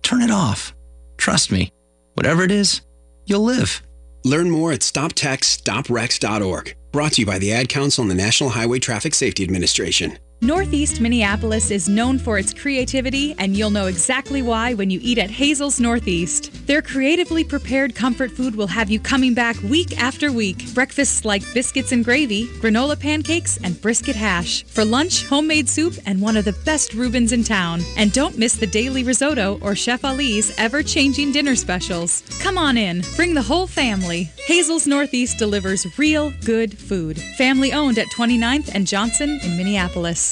Speaker 12: Turn it off. Trust me, whatever it is, you'll live.
Speaker 13: Learn more at stoptextsstopwrecks.org. Brought to you by the Ad Council and the National Highway Traffic Safety Administration.
Speaker 9: Northeast Minneapolis is known for its creativity, and you'll know exactly why when you eat at Hazel's Northeast. Their creatively prepared comfort food will have you coming back week after week. Breakfasts like biscuits and gravy, granola pancakes, and brisket hash. For lunch, homemade soup and one of the best Reubens in town. And don't miss the daily risotto or Chef Ali's ever changing dinner specials. Come on in, bring the whole family. Hazel's Northeast delivers real good food. Family owned at 29th and Johnson in Minneapolis.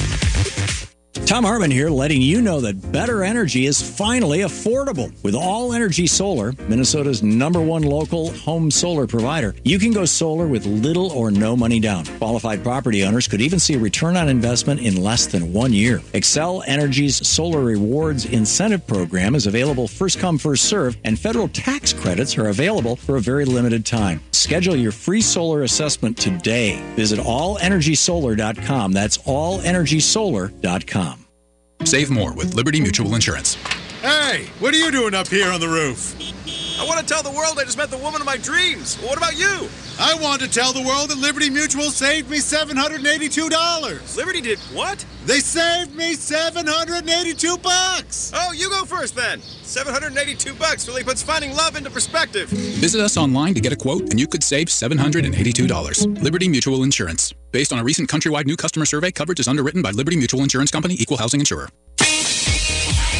Speaker 14: Thom Hartmann here, letting you know that better energy is finally affordable. With All Energy Solar, Minnesota's number one local home solar provider, you can go solar with little or no money down. Qualified property owners could even see a return on investment in less than one year. Xcel Energy's Solar Rewards Incentive Program is available first come, first serve, and federal tax credits are available for a very limited time. Schedule your free solar assessment today. Visit allenergysolar.com. That's allenergysolar.com.
Speaker 15: Save more with Liberty Mutual Insurance.
Speaker 16: Hey, what are you doing up here on the roof?
Speaker 17: I want to tell the world I just met the woman of my dreams. What about you?
Speaker 16: I want to tell the world that Liberty Mutual saved me $782.
Speaker 17: Liberty did what?
Speaker 16: They saved me 782 bucks.
Speaker 17: Oh, you go first then. 782 bucks really puts finding love into perspective.
Speaker 15: Visit us online to get a quote and you could save $782. Liberty Mutual Insurance. Based on a recent countrywide new customer survey, coverage is underwritten by Liberty Mutual Insurance Company, Equal Housing Insurer.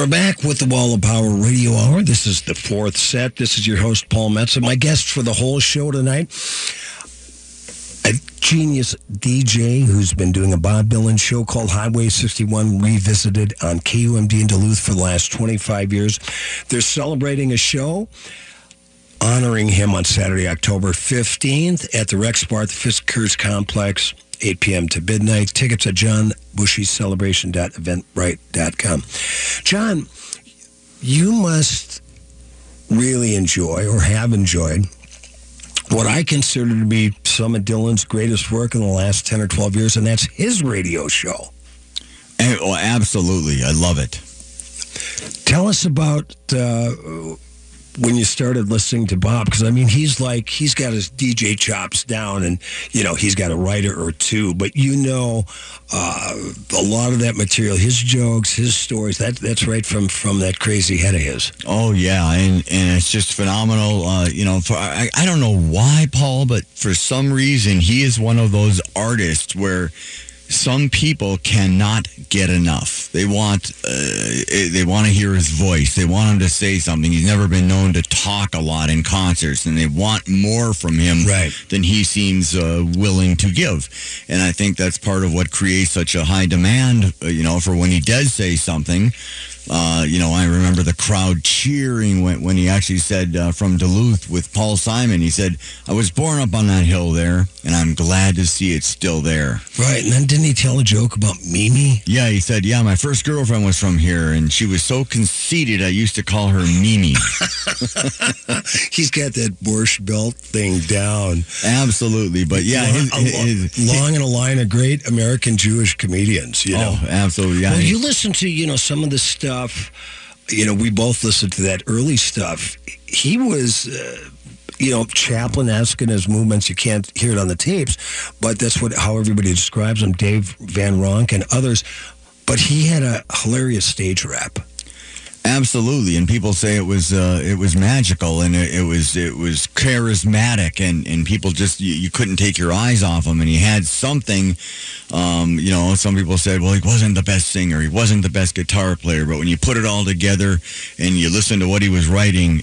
Speaker 1: are back with the Wall of Power Radio Hour. This is the fourth set. This is your host, Paul Metsa. My guest for the whole show tonight, a genius DJ who's been doing a Bob Dylan show called Highway 61 Revisited on KUMD in Duluth for the last 25 years. They're celebrating a show honoring him on Saturday, October 15th at the Rex Bar the Fitger's Complex, 8 p.m. to midnight. Tickets at johnbushycelebration.eventbrite.com. John, you must really enjoy or have enjoyed what I consider to be some of Dylan's greatest work in the last 10 or 12 years, and that's his radio show.
Speaker 2: Eh, Oh, absolutely. I love it.
Speaker 1: Tell us about uh, when you started listening to Bob, because I mean, he's like he's got his DJ chops down, and you know he's got a writer or two, but you know uh, a lot of that material, his jokes, his stories. That that's right from from that crazy head of his.
Speaker 2: Oh yeah, and and it's just phenomenal. Uh, you know, for I, I don't know why, Paul, but for some reason he is one of those artists where some people cannot get enough. They want uh, they want to hear his voice. They want him to say something. He's never been known to talk a lot in concerts, and they want more from him
Speaker 1: right.
Speaker 2: than he seems uh, willing to give. And I think that's part of what creates such a high demand. Uh, you know, for when he does say something. Uh, you know, I remember the crowd cheering when, when he actually said uh, from Duluth with Paul Simon, he said, I was born up on that hill there, and I'm glad to see it's still there.
Speaker 1: Right, and then didn't he tell a joke about Mimi?
Speaker 2: Yeah, he said, yeah, my first girlfriend was from here, and she was so conceited, I used to call her Mimi. [laughs]
Speaker 1: He's got that Borscht belt thing down.
Speaker 2: Absolutely, but yeah, his,
Speaker 1: long,
Speaker 2: his-
Speaker 1: long in a line of great American Jewish comedians. You know,
Speaker 2: Oh, absolutely, yeah.
Speaker 1: Well, you listen to you know some of the stuff. You know, we both listened to that early stuff. He was. Uh, you know, Chaplin-esque in his movements. You can't hear it on the tapes, but that's what how everybody describes him. Dave Van Ronk and others. But he had a hilarious stage rap.
Speaker 2: Absolutely, and people say it was uh, it was magical and it, it was it was charismatic, and, and people just you, you couldn't take your eyes off him, and he had something. Um, you know, some people said, well, he wasn't the best singer, he wasn't the best guitar player, but when you put it all together and you listen to what he was writing,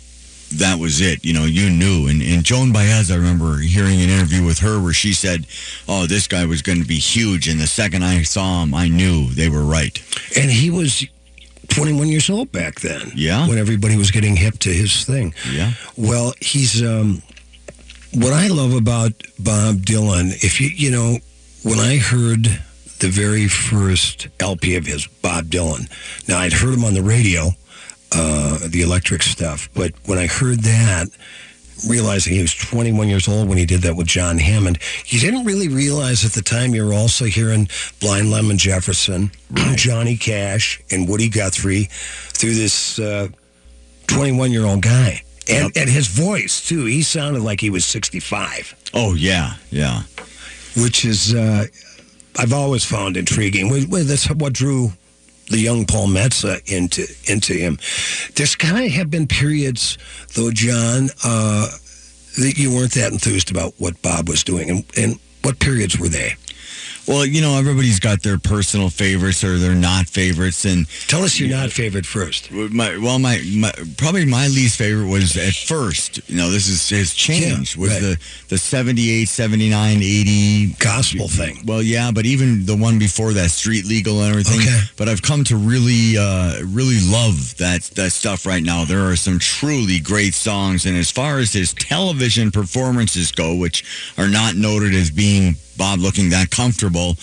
Speaker 2: that was it. You know, you knew. And, and Joan Baez, I remember hearing an interview with her where she said, "Oh, this guy was going to be huge," and the second I saw him, I knew they were right.
Speaker 1: And he was 21 years old back then.
Speaker 2: Yeah.
Speaker 1: When everybody was getting hip to his thing.
Speaker 2: Yeah.
Speaker 1: Well, he's um, what I love about Bob Dylan. If you you know, when I heard the very first LP of his, Bob Dylan. Now I'd heard him on the radio, uh, the electric stuff, but when I heard that, realizing he was 21 years old when he did that with John Hammond, you didn't really realize at the time you were also hearing Blind Lemon Jefferson, Johnny Cash, and Woody Guthrie through this 21 year old guy. And, and his voice, too. He sounded like he was 65.
Speaker 2: Oh yeah, yeah.
Speaker 1: Which is, uh, I've always found intriguing. That's what drew the young Paul Metsa into into him. There's kind of have been periods, though, John, uh, that you weren't that enthused about what Bob was doing. And, and what periods were they?
Speaker 2: Well, you know, everybody's got their personal favorites or their not favorites, and
Speaker 1: tell us your not favorite first.
Speaker 2: My well, my, my probably my least favorite was at first. You know, this is has changed.
Speaker 1: Yeah,
Speaker 2: was
Speaker 1: right.
Speaker 2: the the 78, 79, 80
Speaker 1: gospel thing.
Speaker 2: Well, yeah, but even the one before that, street legal and everything.
Speaker 1: Okay.
Speaker 2: But I've come to really, uh, really love that that stuff right now. There are some truly great songs, and as far as his television performances go, which are not noted as being Bob looking that comfortable.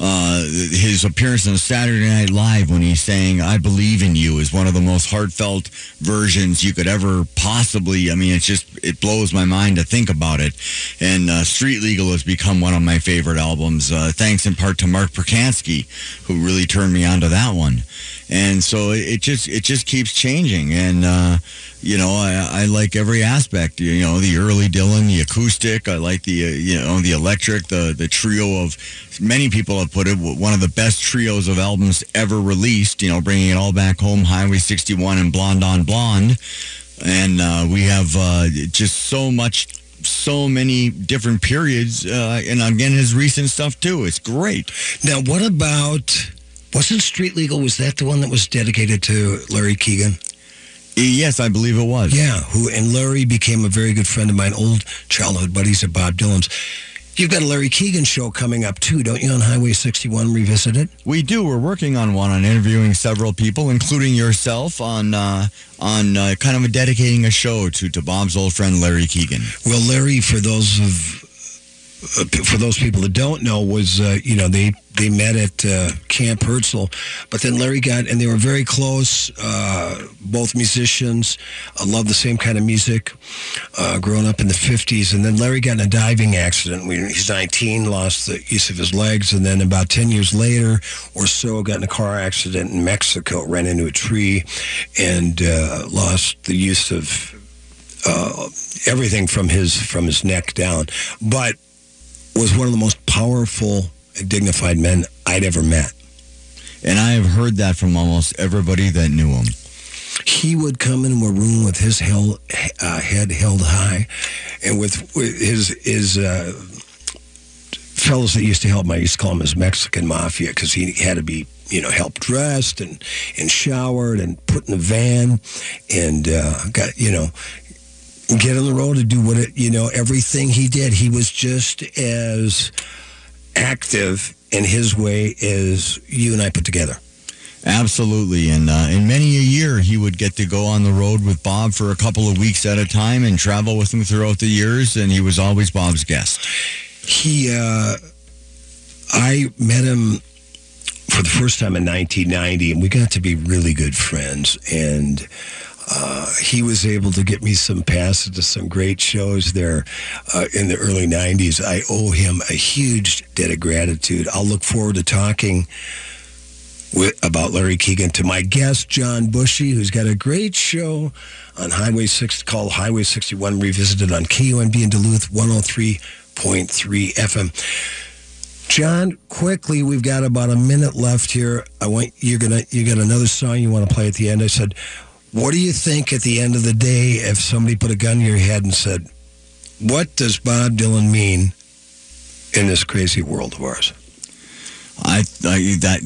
Speaker 2: Uh, his appearance on Saturday Night Live when he's saying "I believe in you" is one of the most heartfelt versions you could ever possibly. I mean, it's just it blows my mind to think about it. And uh, Street Legal has become one of my favorite albums, uh, thanks in part to Mark Perkansky, who really turned me on to that one. And so it, just it just keeps changing, and uh, you know I, I like every aspect. You know the early Dylan, the acoustic. I like the uh, you know the electric, the the trio of many people have put it one of the best trios of albums ever released. You know, bringing it all back home, Highway 61 and Blonde on Blonde, and uh, we have uh, just so much so many different periods, uh, and again, his recent stuff too. It's great.
Speaker 1: Now, what about wasn't Street Legal? Was that the one that was dedicated to Larry Keegan?
Speaker 2: Yes, I believe it was.
Speaker 1: Yeah, who and Larry became a very good friend of mine, old childhood buddies of Bob Dylan's. You've got a Larry Keegan show coming up too, don't you, on Highway 61 Revisited?
Speaker 2: We do. We're working on one on interviewing several people, including yourself, on uh, on uh, kind of dedicating a show to to Bob's old friend Larry Keegan.
Speaker 1: Well, Larry, for those of uh, for those people that don't know, was uh, you know they they met at uh, Camp Herzl, but then Larry got and they were very close. Uh, both musicians, uh, loved the same kind of music. Uh, growing up in the '50s, and then Larry got in a diving accident. When he's 19, lost the use of his legs, and then about 10 years later or so, got in a car accident in Mexico, ran into a tree, and lost the use of everything from his from his neck down. But was one of the most powerful and dignified men I'd ever met.
Speaker 2: And I have heard that from almost everybody that knew him.
Speaker 1: He would come into a room with his held, uh, head held high, and with, with his his uh, fellows that used to help him, I used to call him his Mexican mafia because he had to be you know, help dressed and, and showered and put in the van and uh, got, you know, get on the road to do what it, you know, everything he did. He was just as active in his way as you and I put together.
Speaker 2: Absolutely, and uh, in many a year, he would get to go on the road with Bob for a couple of weeks at a time and travel with him throughout the years, and he was always Bob's guest.
Speaker 1: He, uh, I met him for the first time in 1990, and we got to be really good friends, and uh, he was able to get me some passes to some great shows there uh, in the early 90s. I owe him a huge debt of gratitude. I'll look forward to talking with, about Larry Keegan to my guest, John Bushey, who's got a great show on Highway 6 called Highway 61 Revisited on KUMD in Duluth 103.3 FM. John, quickly, we've got about a minute left here. I want you're gonna you got another song you want to play at the end. I said, what do you think at the end of the day if somebody put a gun to your head and said, what does Bob Dylan mean in this crazy world of ours?
Speaker 2: I, I that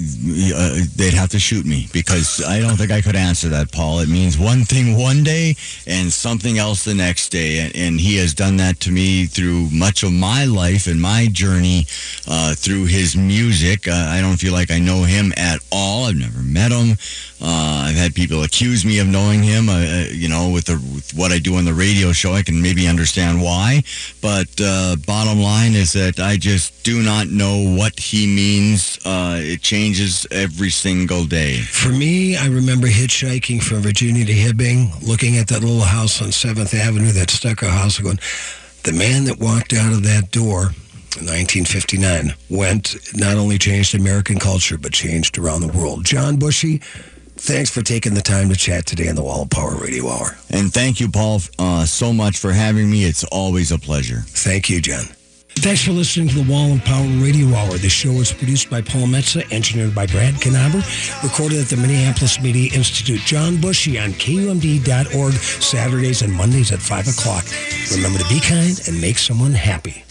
Speaker 2: uh, they'd have to shoot me because I don't think I could answer that, Paul. It means one thing one day and something else the next day, and, and he has done that to me through much of my life and my journey uh, through his music. Uh, I don't feel like I know him at all. I've never met him. Uh, I've had people accuse me of knowing him. Uh, uh, you know, with, the, with what I do on the radio show, I can maybe understand why. But bottom line is that I just do not know what he means uh, it changes every single day.
Speaker 1: For me, I remember hitchhiking from Virginia to Hibbing, looking at that little house on 7th Avenue, that stucco house, going, the man that walked out of that door in 1959 went, not only changed American culture, but changed around the world. John Bushey, thanks for taking the time to chat today on the Wall of Power Radio Hour.
Speaker 2: And thank you, Paul, uh, so much for having me. It's always a pleasure.
Speaker 1: Thank you, John. Thanks for listening to the Wall of Power Radio Hour. The show is produced by Paul Metsa, engineered by Brad Knaber, recorded at the Minneapolis Media Institute. John Bushey on KUMD.org, Saturdays and Mondays at 5 o'clock. Remember to be kind and make someone happy.